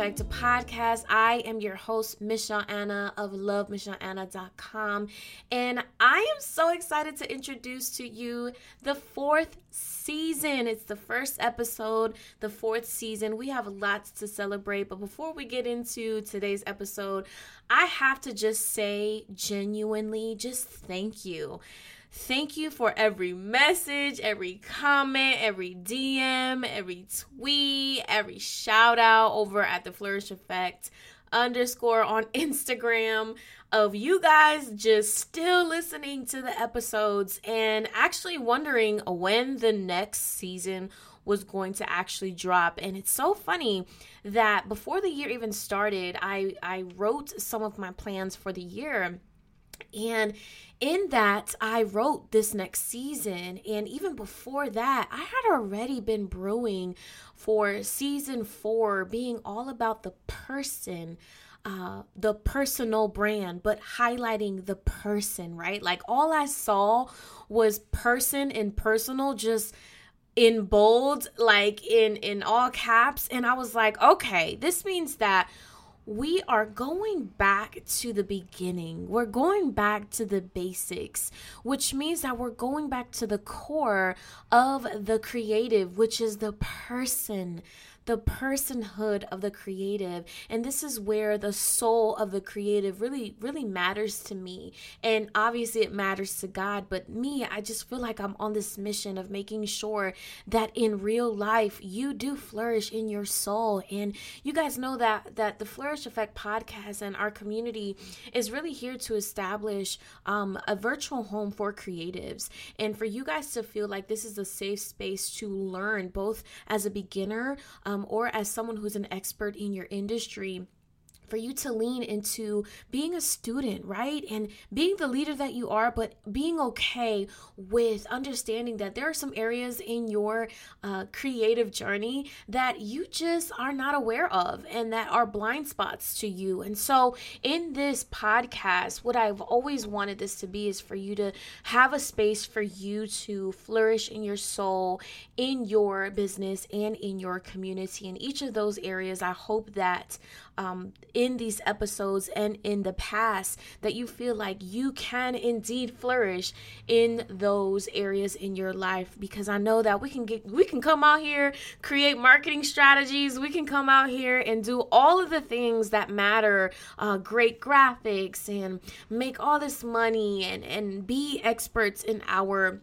Effect podcast. I am your host, Michelle Anna of lovemichelleanna.com. And I am so excited to introduce to you the fourth season. It's the first episode, the fourth season. We have lots to celebrate. But before we get into today's episode, I have to just say genuinely, just thank you. Thank you for every message, every comment, every DM, every tweet, every shout out over at the Flourish Effect underscore on Instagram of you guys just still listening to the episodes and actually wondering when the next season was going to actually drop. And it's so funny that before the year even started I I wrote some of my plans for the year and in that, I wrote this next season. And even before that, I had already been brewing for season four, being all about the person. Uh, the personal brand, but highlighting the person, right? Like all I saw was person and personal, just in bold, like in in all caps, and I was like, okay, this means that we are going back to the beginning. We're going back to the basics, which means that we're going back to the core of the creative, which is the person the personhood of the creative. And this is where the soul of the creative really really matters to me. And obviously it matters to God but me I just feel like I'm on this mission of making sure that in real life you do flourish in your soul. And you guys know that that the flourish effect podcast and our community is really here to establish um, a virtual home for creatives. And for you guys to feel like this is a safe space to learn both as a beginner um, or as someone who's an expert in your industry for you to lean into being a student, right? And being the leader that you are, but being okay with understanding that there are some areas in your uh, creative journey that you just are not aware of and that are blind spots to you. And so, in this podcast, what I've always wanted this to be is for you to have a space for you to flourish in your soul, in your business, and in your community. In each of those areas, I hope that um, in these episodes and in the past that you feel like you can indeed flourish in those areas in your life. Because I know that we can get we can come out here create marketing strategies. We can come out here and do all of the things that matter uh, great graphics and make all this money and and be experts in our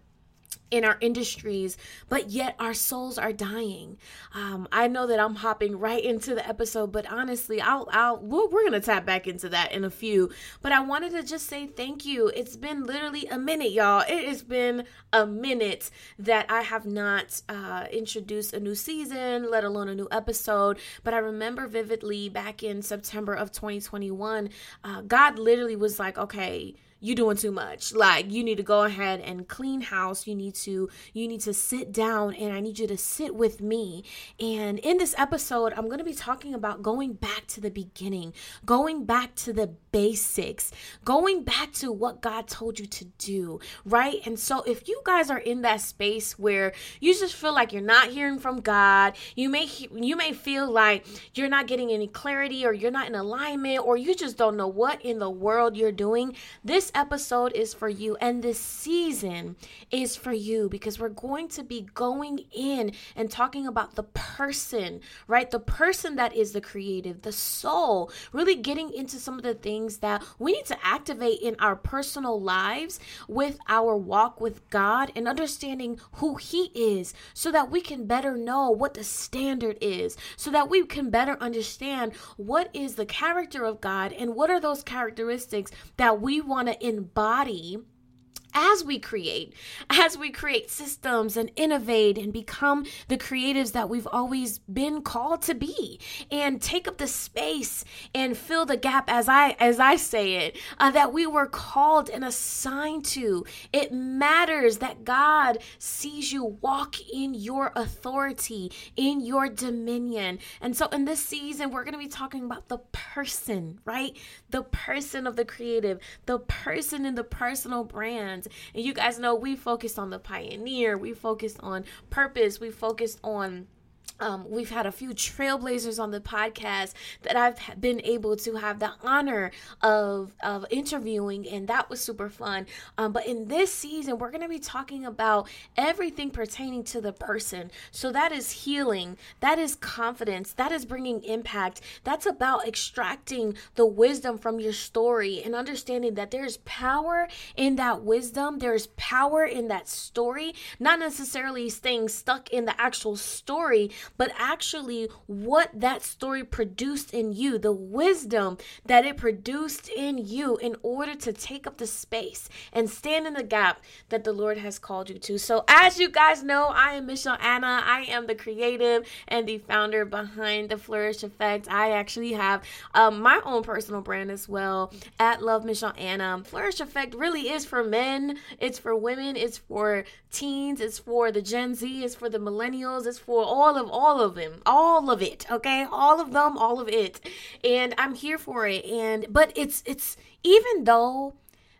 in our industries, but yet our souls are dying. Um, I know that I'm hopping right into the episode, but honestly, I'll, I'll, we're, we're gonna tap back into that in a few. But I wanted to just say thank you. It's been literally a minute, y'all. It has been a minute that I have not uh, introduced a new season, let alone a new episode. But I remember vividly back in September of 2021, uh, God literally was like, okay you doing too much. Like you need to go ahead and clean house. You need to you need to sit down and i need you to sit with me. And in this episode i'm going to be talking about going back to the beginning going back to the basics going back to what god told you to do right? And so if you guys are in that space where you just feel like you're not hearing from god you may you may feel like you're not getting any clarity or you're not in alignment or you just don't know what in the world you're doing this this episode is for you and this season is for you because we're going to be going in and talking about the person, right? The person that is the creative, the soul, really getting into some of the things that we need to activate in our personal lives with our walk with God and understanding who He is so that we can better know what the standard is, so that we can better understand what is the character of God and what are those characteristics that we want to embody as we create, as we create systems and innovate and become the creatives that we've always been called to be and take up the space and fill the gap as I as I say it uh, that we were called and assigned to. It matters that God sees you walk in your authority, in your dominion. And so in this season we're going to be talking about the person, right? The person of the creative, the person in the personal brand and you guys know we focused on the pioneer, we focused on purpose, we focused on um, we've had a few trailblazers on the podcast that I've been able to have the honor of of interviewing, and that was super fun. Um, but in this season, we're going to be talking about everything pertaining to the person. So that is healing, that is confidence, that is bringing impact. That's about extracting the wisdom from your story and understanding that there's power in that wisdom. There's power in that story, not necessarily staying stuck in the actual story but actually what that story produced in you, the wisdom that it produced in you in order to take up the space and stand in the gap that the Lord has called you to. So, as you guys know, I am Michelle Anna. I am the creative and the founder behind the Flourish Effect. I actually have um, my own personal brand as well at Love Michelle Anna. Flourish Effect really is for men, it's for women, it's for teens, it's for the Gen Z, it's for the millennials, it's for all of all of them, all of it, okay? All of them, all of it. And I'm here for it. And but it's it's even though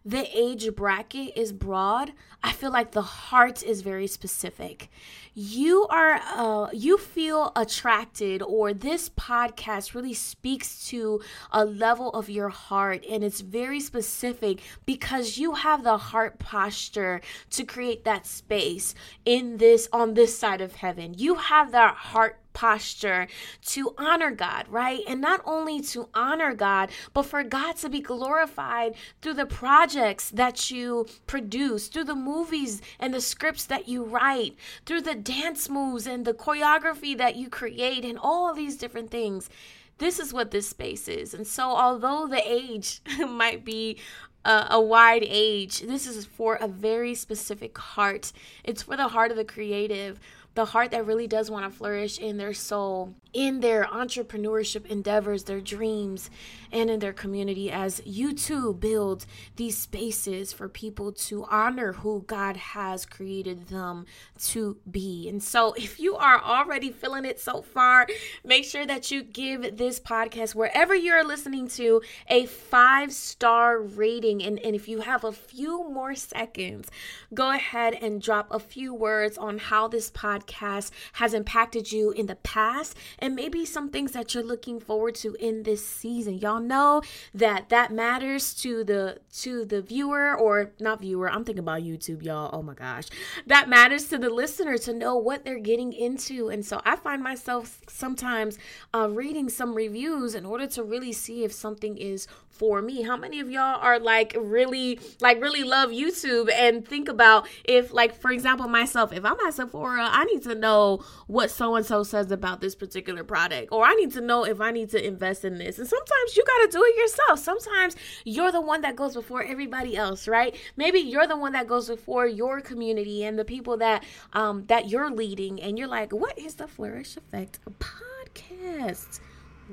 the age bracket is broad, I feel like the heart is very specific. You are, uh, you feel attracted, or this podcast really speaks to a level of your heart, and it's very specific because you have the heart posture to create that space in this on this side of heaven. You have that heart posture to honor God, right? And not only to honor God, but for God to be glorified through the projects that you produce, through the movies and the scripts that you write, through the dance moves and the choreography that you create, and all these different things. This is what this space is. And so, although the age might be a, a, wide age. This is for a very specific heart. It's for the heart of the creative, the heart that really does want to flourish in their soul, in their entrepreneurship endeavors, their dreams, and in their community as you too build these spaces for people to honor who God has created them to be. And so, if you are already feeling it so far, make sure that you give this podcast, wherever you're listening to, a five star rating. And, and if you have a few more seconds, go ahead and drop a few words on how this podcast has impacted you in the past and maybe some things that you're looking forward to in this season. Y'all know that that matters to the to the viewer or not viewer. I'm thinking about YouTube, y'all. Oh my gosh. That matters to the listener to know what they're getting into. And so I find myself sometimes uh, reading some reviews in order to really see if something is for me. How many of y'all are like really like really love YouTube and think about if like for example myself, if I'm at Sephora, I need to know what so and so says about this particular product or I need to know if I need to invest in this. And sometimes you got to do it yourself. Sometimes you're the one that goes before everybody else, right? Maybe you're the one that goes before your community and the people that um that you're leading and you're like, "What is the Flourish Effect podcast?"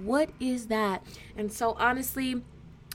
What is that? And so honestly,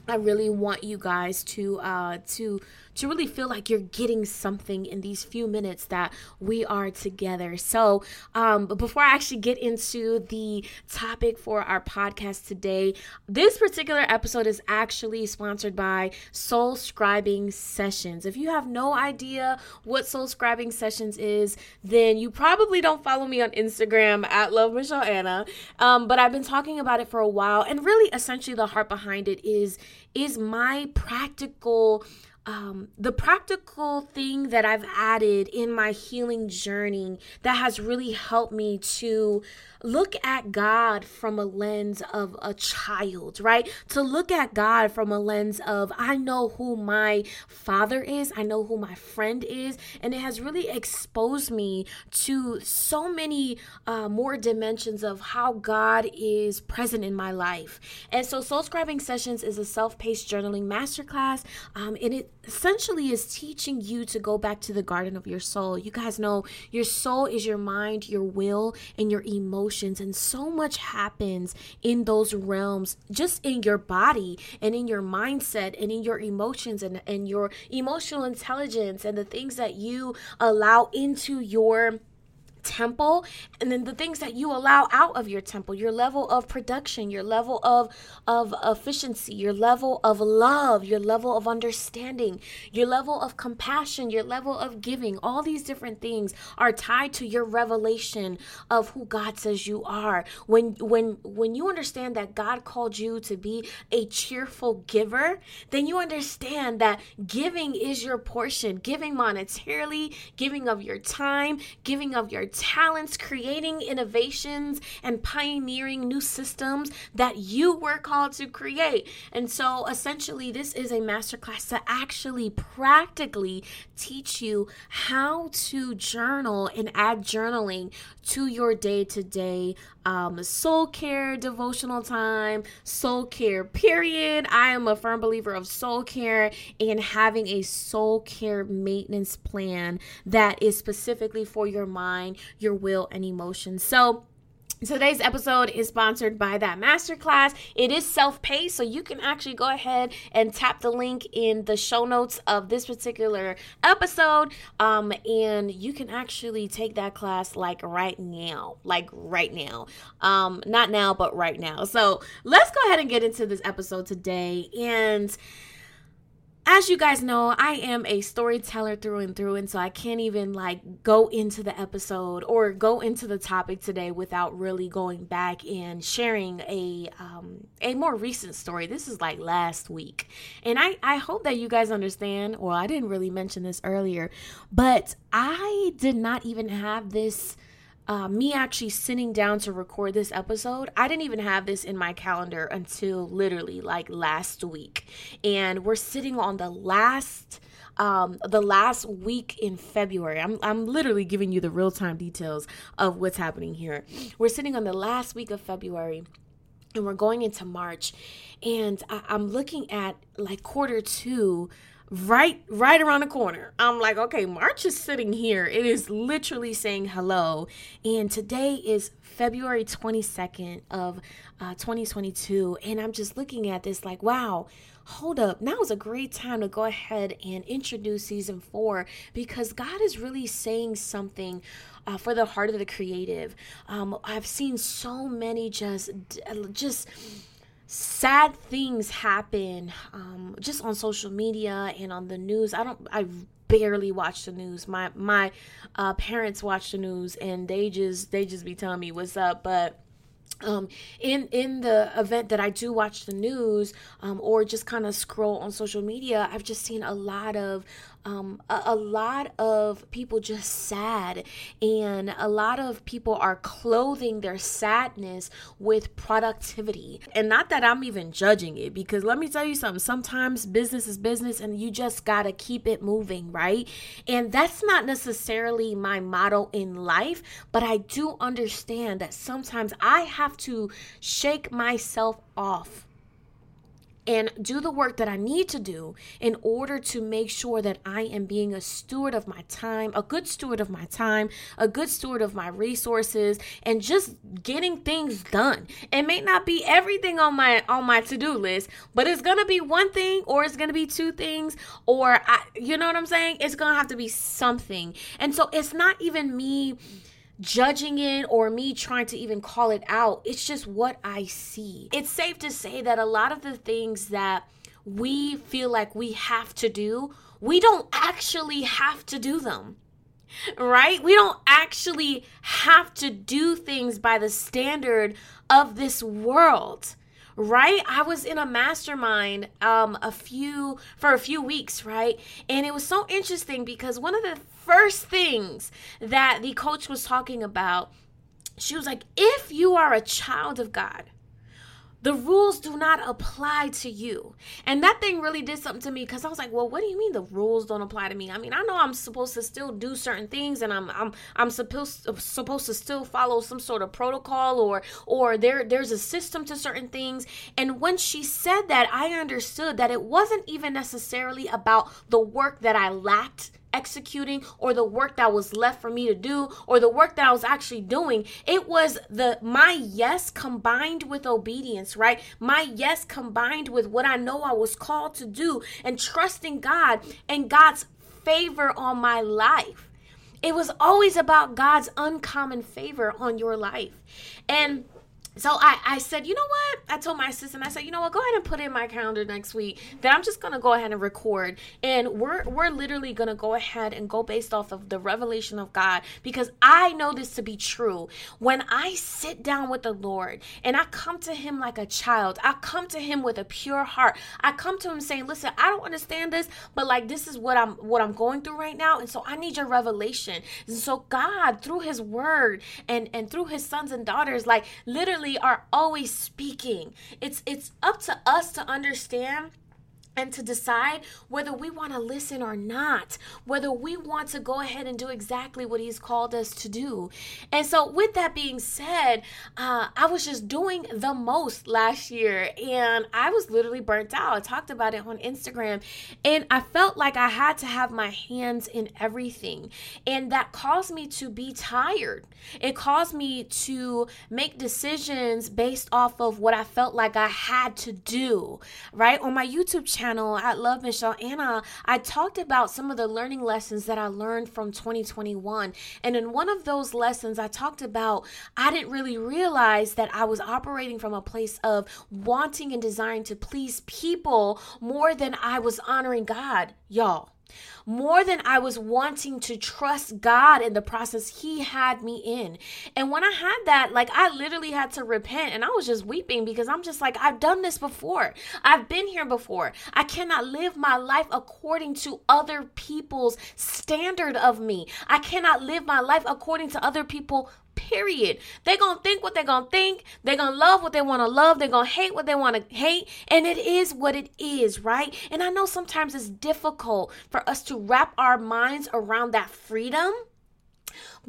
I really want you guys to uh to to really feel like you're getting something in these few minutes that we are together. So, um, but before I actually get into the topic for our podcast today, this particular episode is actually sponsored by Soul Scribing Sessions. If you have no idea what Soul Scribing Sessions is, then you probably don't follow me on Instagram at Love Michelle Anna. Um, but I've been talking about it for a while, and really, essentially, the heart behind it is is my practical um, the practical thing that I've added in my healing journey that has really helped me to look at God from a lens of a child, right? To look at God from a lens of, I know who my father is, I know who my friend is, and it has really exposed me to so many uh, more dimensions of how God is present in my life. And so, Soul Scribing Sessions is a self paced journaling masterclass, um, and it essentially is teaching you to go back to the garden of your soul. You guys know your soul is your mind, your will, and your emotions emotions and so much happens in those realms just in your body and in your mindset and in your emotions and, and your emotional intelligence and the things that you allow into your temple and then the things that you allow out of your temple your level of production your level of of efficiency your level of love your level of understanding your level of compassion your level of giving. All these different things are tied to your revelation of who God says you are. When when when you understand that God called you to be a cheerful giver then you understand that giving is your portion. Giving monetarily giving of your time giving of your talents, creating innovations, and pioneering new systems that you were called to create. And so essentially, this is a masterclass to actually practically teach you how to journal and add journaling to your day to day soul care devotional time, soul care period. I am a firm believer of soul care and having a soul care maintenance plan that is specifically for your mind, your will, and emotions. So, Today's episode is sponsored by that masterclass. It is self paced, so you can actually go ahead and tap the link in the show notes of this particular episode. Um, and you can actually take that class like right now, like right now. Um, not now, but right now. So let's go ahead and get into this episode today. And as you guys know, I am a storyteller through and through, and so I can't even like go into the episode or go into the topic today without really going back and sharing a um, a more recent story. This is like last week, and I I hope that you guys understand. Well, I didn't really mention this earlier, but I did not even have this uh, me actually sitting down to record this episode, I didn't even have this in my calendar until literally like last week. And we're sitting on the last um, the last week in February. I'm, I'm literally giving you the real time details of what's happening here. We're sitting on the last week of February and we're going into March. And I, I'm looking at like quarter two right right around the corner. I'm like, okay, March is sitting here. It is literally saying hello. And today is February 22nd of uh, 2022 and I'm just looking at this like, wow, hold up. Now is a great time to go ahead and introduce season 4 because God is really saying something uh, for the heart of the creative. Um, I've seen so many just just sad things happen um, just on social media and on the news. I don't. I barely watch the news. My my uh, parents watch the news and they just they just be telling me what's up, but um, in in the event that I do watch the news um, or just kind of scroll on social media, I've just seen a lot of um, a, a, lot of people just sad, and a lot of people are clothing their sadness with productivity. And not that I'm even judging it, because let me tell you something sometimes business is business, and you just got to keep it moving, right? And that's not necessarily my motto in life, but I do understand that sometimes I have to shake myself off and do the work that I need to do in order to make sure that I am being a steward of my time, a good steward of my time, a good steward of my resources, and just getting things done. It may not be everything on my on my to-do list, but it's gonna be one thing or it's gonna be two things, or I you know what I'm saying? It's gonna have to be something. And so it's not even me judging it or me trying to even call it out. It's just what I see. It's safe to say that a lot of the things that we feel like we have to do, we don't actually have to do them. Right? We don't actually have to do things by the standard of this world right i was in a mastermind um a few for a few weeks right and it was so interesting because one of the first things that the coach was talking about, she was like, if you are a child of God, the rules do not apply to you. And that thing really did something to me because I was like, well, what do you mean the rules don't apply to me? I mean, I know I'm supposed to still do certain things and I'm I'm I'm supposed supposed to still follow some sort of protocol or or there there's a system to certain things. And when she said that, I understood that it wasn't even necessarily about the work that I lacked executing or the work that was left for me to do or the work that I was actually doing. It was the my yes combined with obedience, right? My yes combined with what I know I was called to do and trusting God and God's favor on my life. it was always about God's uncommon favor on your life. And so I, I said, you know what? I told my assistant, I said, you know what? Go ahead and put in my calendar next week that I'm just gonna go ahead and record, and we're we're literally gonna go ahead and go based off of the revelation of God because I know this to be true. When I sit down with the Lord and I come to Him like a child, I come to Him with a pure heart. I come to Him saying, listen, I don't understand this, but like this is what I'm what I'm going through right now, and so I need your revelation. And so God, through His Word and and through His sons and daughters, like literally are always speaking. It's it's up to us to understand and to decide whether we want to listen or not, whether we want to go ahead and do exactly what He's called us to do. And so, with that being said, uh, I was just doing the most last year and I was literally burnt out. I talked about it on Instagram and I felt like I had to have my hands in everything. And that caused me to be tired. It caused me to make decisions based off of what I felt like I had to do, right? On my YouTube channel channel at Love Michelle Anna, I talked about some of the learning lessons that I learned from 2021. And in one of those lessons, I talked about I didn't really realize that I was operating from a place of wanting and desiring to please people more than I was honoring God, y'all more than I was wanting to trust God in the process He had me in. And when I had that, like I literally had to repent and I was just weeping because I'm just like, I've done this before. I've been here before. I cannot live my life according to other people's standard of me. I cannot live my life according to other people period. They're going to think what they're going to think. They're going to love what they want to love. They're going to hate what they want to hate. And it is what it is, right? And I know sometimes it's difficult for us to wrap our minds around that freedom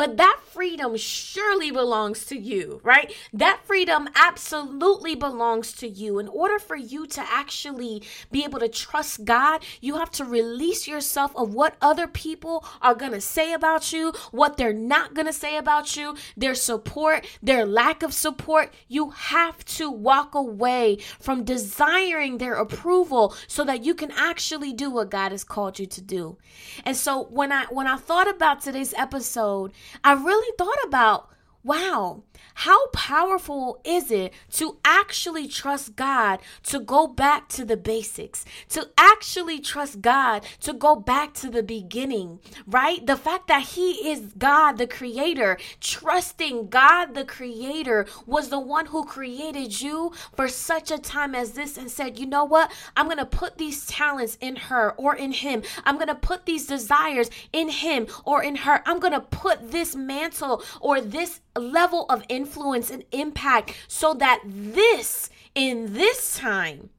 but that freedom surely belongs to you, right? That freedom absolutely belongs to you. In order for you to actually be able to trust God, you have to release yourself of what other people are going to say about you, what they're not going to say about you, their support, their lack of support. You have to walk away from desiring their approval so that you can actually do what God has called you to do. And so when I when I thought about today's episode, I really thought about wow, how powerful is it to actually trust God to go back to the basics, to actually trust God to go back to the beginning, right? The fact that He is God, the Creator, trusting God, the Creator, was the one who created you for such a time as this and said, you know what? I'm going to put these talents in her or in him. I'm going to put these desires in him or in her. I'm going to put this mantle or this level of influence and impact so that this, in this time,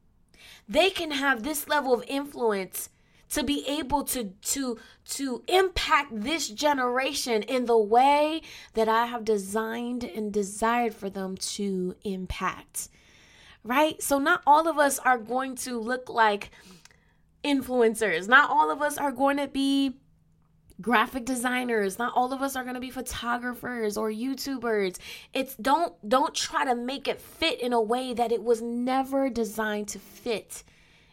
they can have this level of influence to be able to to to impact this generation in the way that I have designed and desired for them to impact. Right? So not all of us are going to look like influencers. Not all of us are going to be graphic designers. Not all of us are going to be photographers or youtubers. It's don't don't try to make it fit in a way that it was never designed to fit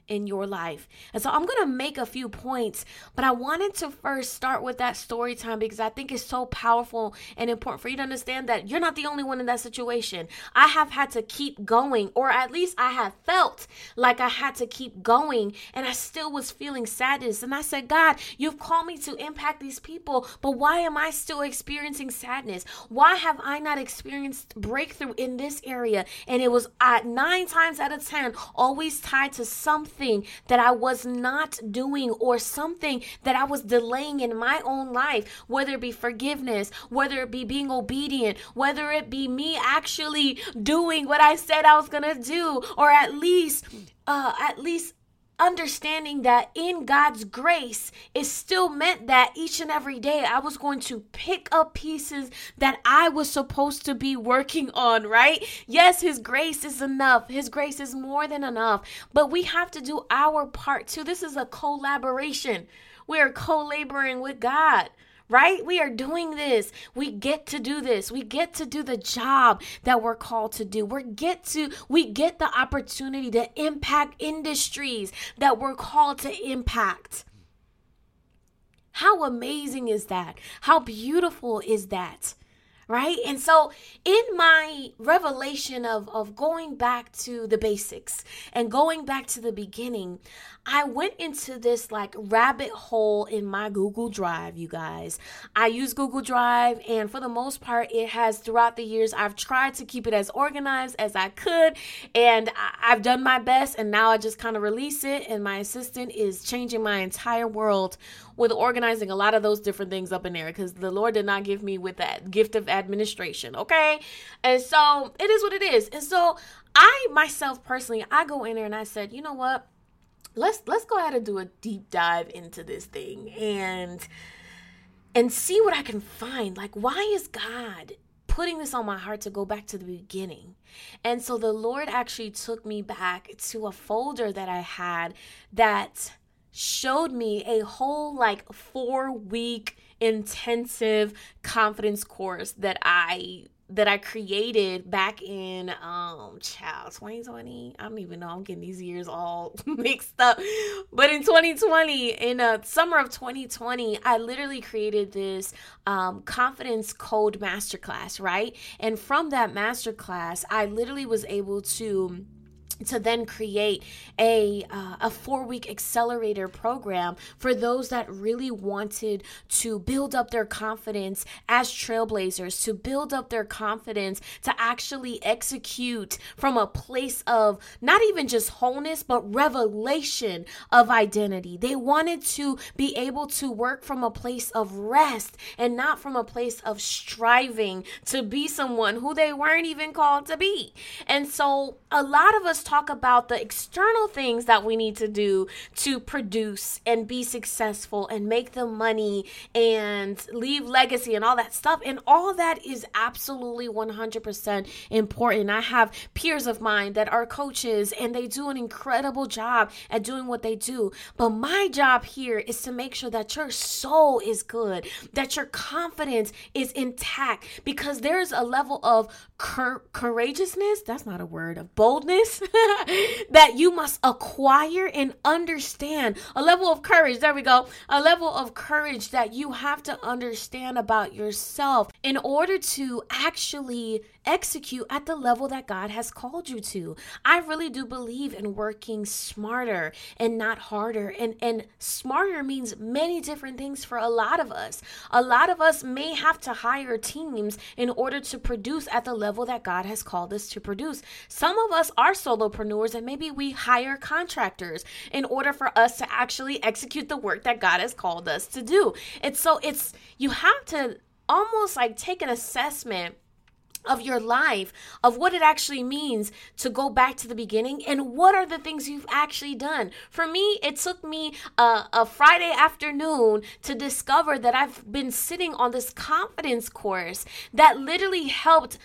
in your life. And so I'm going to make a few points, but I wanted to first start with that story time because I think it's so powerful and important for you to understand that you're not the only one in that situation. I have had to keep going, or at least I have felt like I had to keep going, and I still was feeling sadness. And I said, God, you've called me to impact these people, but why am I still experiencing sadness? Why have I not experienced breakthrough in this area? And it was at nine times out of 10 always tied to something something that I was not doing or something that I was delaying in my own life, whether it be forgiveness, whether it be being obedient, whether it be me actually doing what I said I was going to do, or at least uh, at least understanding that in God's grace, it still meant that each and every day I was going to pick up pieces that I was supposed to be working on, right? Yes, His grace is enough. His grace is more than enough. But we have to do our part too. This is a collaboration. We are co laboring with God right? We are doing this. We get to do this. We get to do the job that we're called to do. We get to we get the opportunity to impact industries that we're called to impact. How amazing is that? How beautiful is that? right? And so, in my revelation of, of going back to the basics and going back to the beginning, I went into this like rabbit hole in my Google Drive, you guys. I use Google Drive, and for the most part, it has throughout the years, I've tried to keep it as organized as I could, and I, have done my best. And now I just kind of release it, and my assistant is changing my entire world with organizing a lot of those different things up in there because the Lord did not give me with that gift of administration, okay? And so it is what it is. And so I myself personally, I go in there and I said, you know what? Let's let's go ahead and do a deep dive into this thing and and see what I can find. Like, why is God putting this on my heart to go back to the beginning. And so the Lord actually took me back to a folder that I had that showed me a whole like four week intensive confidence course that I that I created back in um child 2020. I don't even know. I'm getting these years all mixed up. But in 2020, in a summer of 2020, I literally created this um confidence code masterclass, right? And from that masterclass, I literally was able to to then create a uh, a four week accelerator program for those that really wanted to build up their confidence as trailblazers to build up their confidence to actually execute from a place of not even just wholeness but revelation of identity. They wanted to be able to work from a place of rest and not from a place of striving to be someone who they weren't even called to be. And so a lot of us talk about the external things that we need to do to produce and be successful and make the money and leave legacy and all that stuff. And all that is absolutely 100% important. I have peers of mine that are coaches and they do an incredible job at doing what they do. But my job here is to make sure that your soul is good, that your confidence is intact, because there's a level of cur- courageousness. That's not a word, of boldness that you must acquire and understand. A level of courage, there we go. A level of courage that you have to understand about yourself in order to actually execute at the level that God has called you to. I really do believe in working smarter and not harder. And and smarter means many different things for a lot of us. A lot of us may have to hire teams in order to produce at the level that God has called us to produce. Some of us are solopreneurs and maybe we hire contractors in order for us to actually execute the work that God has called us to do. It's so it's you have to almost like take an assessment of your life, of what it actually means to go back to the beginning and what are the things you've actually done. For me, it took me a, a, Friday afternoon to discover that I've been sitting on this confidence course that literally helped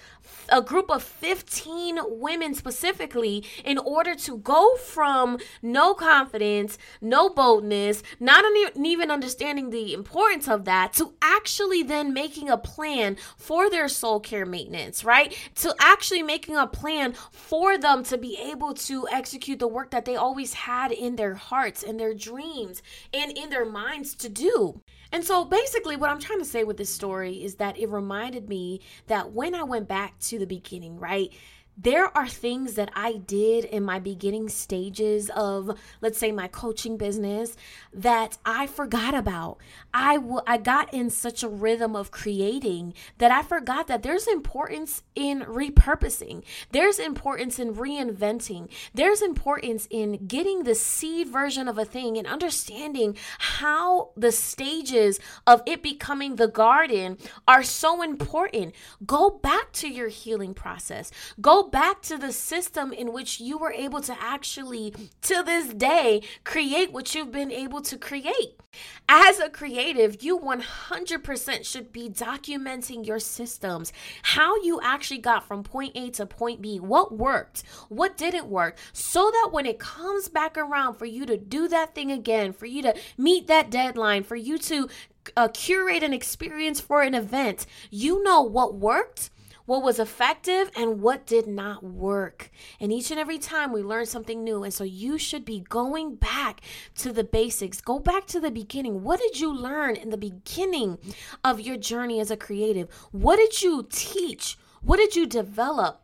a group of 15 women specifically in order to go from no confidence, no boldness, not even understanding the importance of that, to actually then making a plan for their soul care maintenance, right? To actually making a plan for them to be able to execute the work that they always had in their hearts and their dreams and in their minds to do. And so basically, what I'm trying to say with this story is that it reminded me that when I went back to the beginning, right? There are things that I did in my beginning stages of, let's say, my coaching business that I forgot about. I, w- I got in such a rhythm of creating that I forgot that there's importance in repurposing, there's importance in reinventing, there's importance in getting the seed version of a thing and understanding how the stages of it becoming the garden are so important. Go back to your healing process. Go back to the system in which you were able to actually, to this day, create what you've been able to create. As a creative, you 100% should be documenting your systems, how you actually got from point A to point B, what worked, what didn't work, so that when it comes back around for you to do that thing again, for you to meet that deadline, for you to uh, curate an experience for an event, you know what worked what was effective and what did not work. And each and every time we learn something new. And so you should be going back to the basics. Go back to the beginning. What did you learn in the beginning of your journey as a creative? What did you teach? What did you develop?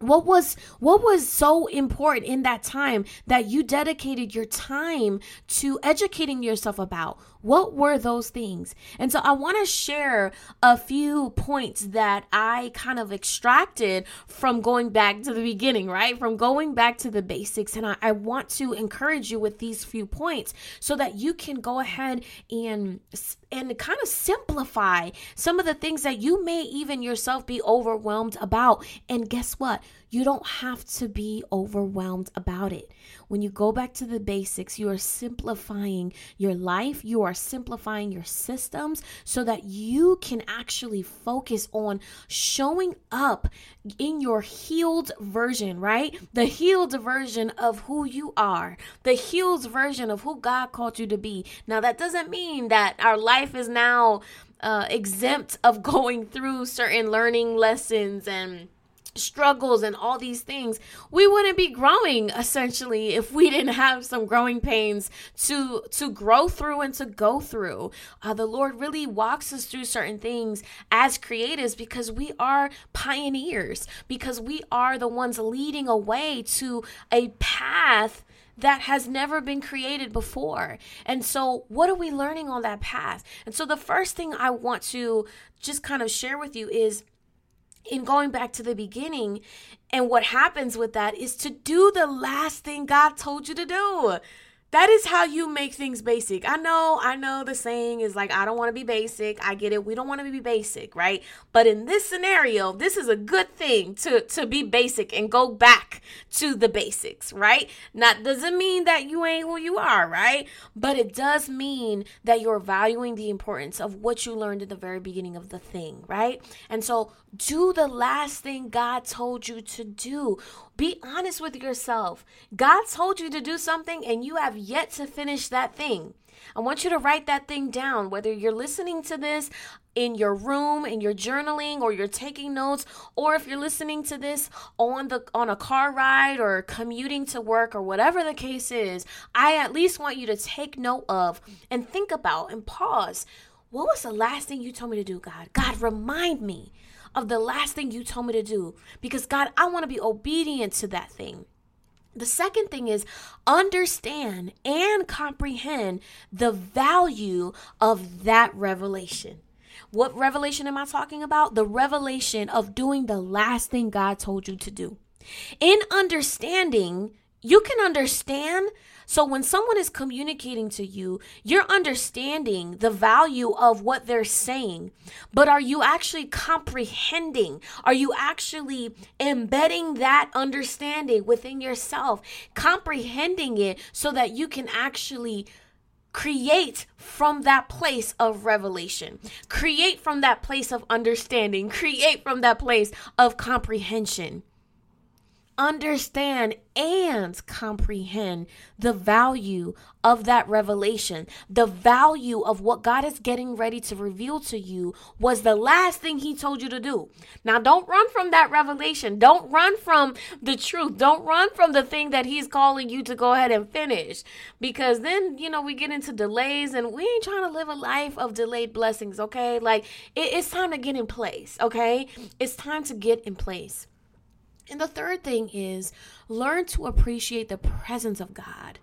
what was what was so important in that time that you dedicated your time to educating yourself about what were those things? And so i want to share a few points that i kind of extracted from going back to the beginning right? From going back to the basics. And i, I want to encourage you with these few points so that you can go ahead and and kind of simplify some of the things that you may even yourself be overwhelmed about. And guess what? You don't have to be overwhelmed about it. When you go back to the basics, you are simplifying your life, you are simplifying your systems so that you can actually focus on showing up in your healed version, right? The healed version of who you are, the healed version of who God called you to be. Now, that doesn't mean that our life is now uh, exempt of going through certain learning lessons and struggles and all these things we wouldn't be growing essentially if we didn't have some growing pains to to grow through and to go through uh, the lord really walks us through certain things as creatives because we are pioneers because we are the ones leading a way to a path that has never been created before. And so, what are we learning on that path? And so, the first thing I want to just kind of share with you is in going back to the beginning, and what happens with that is to do the last thing God told you to do. That is how you make things basic. I know, I know the saying is like, I don't want to be basic. I get it. We don't want to be basic, right? But in this scenario, this is a good thing to, to be basic and go back to the basics, right? Not doesn't mean that you ain't who you are, right? But it does mean that you're valuing the importance of what you learned in the very beginning of the thing, right? And so do the last thing God told you to do. Be honest with yourself. God told you to do something and you have yet to finish that thing. I want you to write that thing down, whether you're listening to this in your room in your journaling or you're taking notes or if you're listening to this on the on a car ride or commuting to work or whatever the case is i at least want you to take note of and think about and pause what was the last thing you told me to do god god remind me of the last thing you told me to do because God, I want to be obedient to that thing. The second thing is understand and comprehend the value of that revelation. What revelation am I talking about? The revelation of doing the last thing God told you to do. In understanding, you can understand so when someone is communicating to you, you're understanding the value of what they're saying, but are you actually comprehending? Are you actually embedding that understanding within yourself, comprehending it so that you can actually create from that place of revelation, create from that place of understanding, create from that place of comprehension understand and comprehend the value of that revelation. The value of what God is getting ready to reveal to you was the last thing He told you to do. Now, don't run from that revelation. Don't run from the truth. Don't run from the thing that He's calling you to go ahead and finish. Because then, you know, we get into delays and we ain't trying to live a life of delayed blessings, okay? Like, it, it's time to get in place, okay? It's time to get in place. And the third thing is learn to appreciate the presence of God.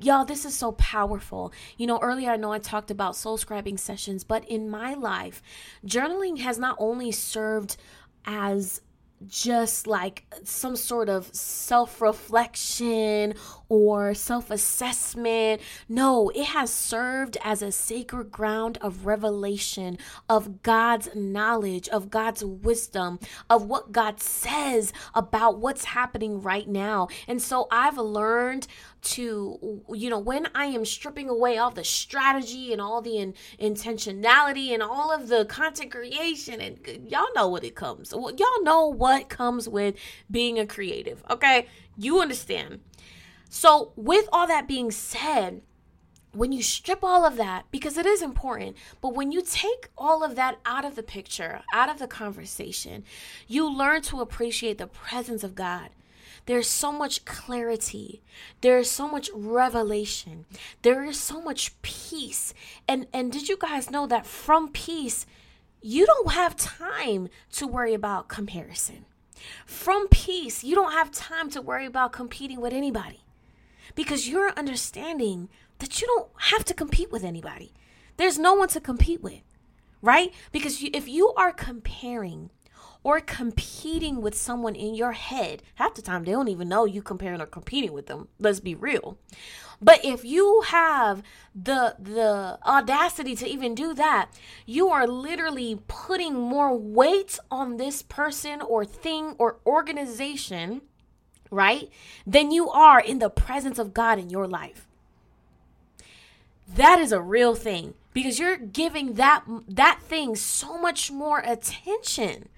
Y'all, this is so powerful. You know, earlier I know I talked about soul scribing sessions, but in my life, journaling has not only served as just like some sort of self reflection or self assessment. No, it has served as a sacred ground of revelation of God's knowledge, of God's wisdom, of what God says about what's happening right now. And so I've learned to you know when i am stripping away all the strategy and all the in, intentionality and all of the content creation and y'all know what it comes y'all know what comes with being a creative okay you understand so with all that being said when you strip all of that, because it is important, but when you take all of that out of the picture, out of the conversation, you learn to appreciate the presence of God. There's so much clarity. There is so much revelation. There is so much peace. And and did you guys know that from peace, you don't have time to worry about comparison. From peace, you don't have time to worry about competing with anybody because you're understanding that you don't have to compete with anybody. There's no one to compete with, right? Because if you are comparing or competing with someone in your head, half the time they don't even know you comparing or competing with them. Let's be real. But if you have the the audacity to even do that, you are literally putting more weight on this person or thing or organization, right? Than you are in the presence of God in your life. That is a real thing because you're giving that that thing so much more attention.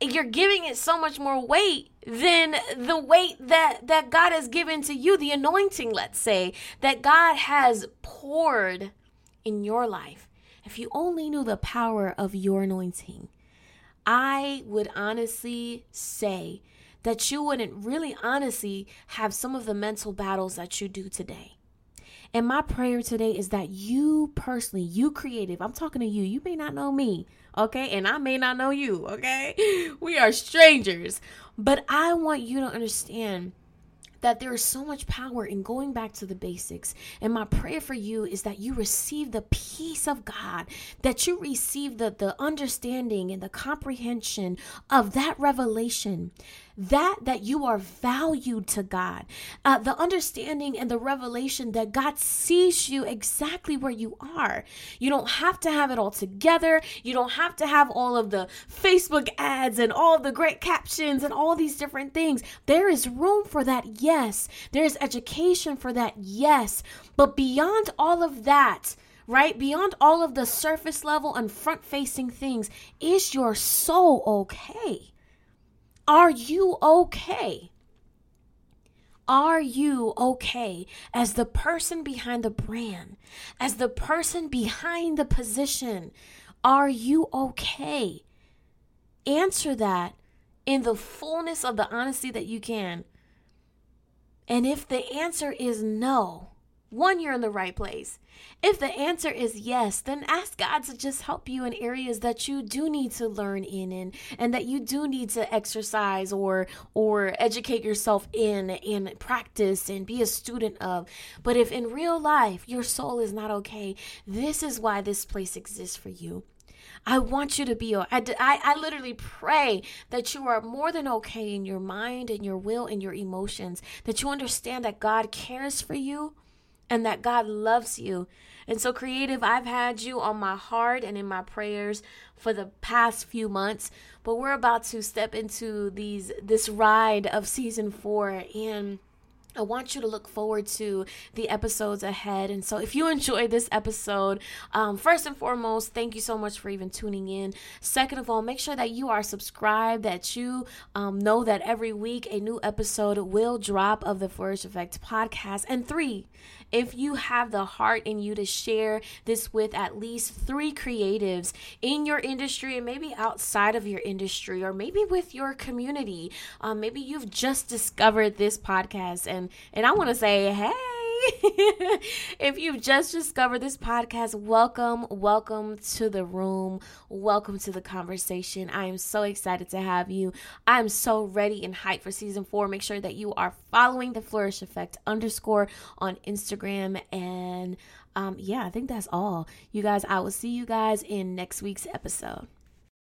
You're giving it so much more weight than the weight that that God has given to you the anointing let's say that God has poured in your life. If you only knew the power of your anointing I would honestly say that you wouldn't really honestly have some of the mental battles that you do today and my prayer today is that you personally, you creative, I'm talking to you, you may not know me, okay? And I may not know you, okay? We are strangers. But I want you to understand that there is so much power in going back to the basics. And my prayer for you is that you receive the peace of God, that you receive the, the understanding and the comprehension of that revelation that that you are valued to God, uh, the understanding and the revelation that God sees you exactly where you are. You don't have to have it all together. You don't have to have all of the Facebook ads and all the great captions and all these different things. There is room for that, yes. There is education for that, yes. But beyond all of that, right? Beyond all of the surface level and front facing things, is your soul okay? Are you okay? Are you okay as the person behind the brand, as the person behind the position? Are you okay? Answer that in the fullness of the honesty that you can. And if the answer is no, one, you're in the right place. If the answer is yes, then ask God to just help you in areas that you do need to learn in and, and that you do need to exercise or or educate yourself in and practice and be a student of. But if in real life your soul is not okay, this is why this place exists for you. I want you to be, I, I, I literally pray that you are more than okay in your mind and your will and your emotions, that you understand that God cares for you and that God loves you. And so, creative, I've had you on my heart and in my prayers for the past few months, but we're about to step into these this ride of season four and I want you to look forward to the episodes ahead. And so, if you enjoyed this episode, um, first and foremost, thank you so much for even tuning in. Second of all, make sure that you are subscribed, that you um, know that every week a new episode will drop of the Flourish Effect podcast. And three, if you have the heart in you to share this with at least three creatives in your industry and maybe outside of your industry or maybe with your community, um, maybe you've just discovered this podcast and and I want to say, hey. if you've just discovered this podcast, welcome, welcome to the room. Welcome to the conversation. I am so excited to have you. I am so ready and hyped for season four. Make sure that you are following the Flourish Effect underscore on Instagram. And um, yeah, I think that's all. You guys, I will see you guys in next week's episode.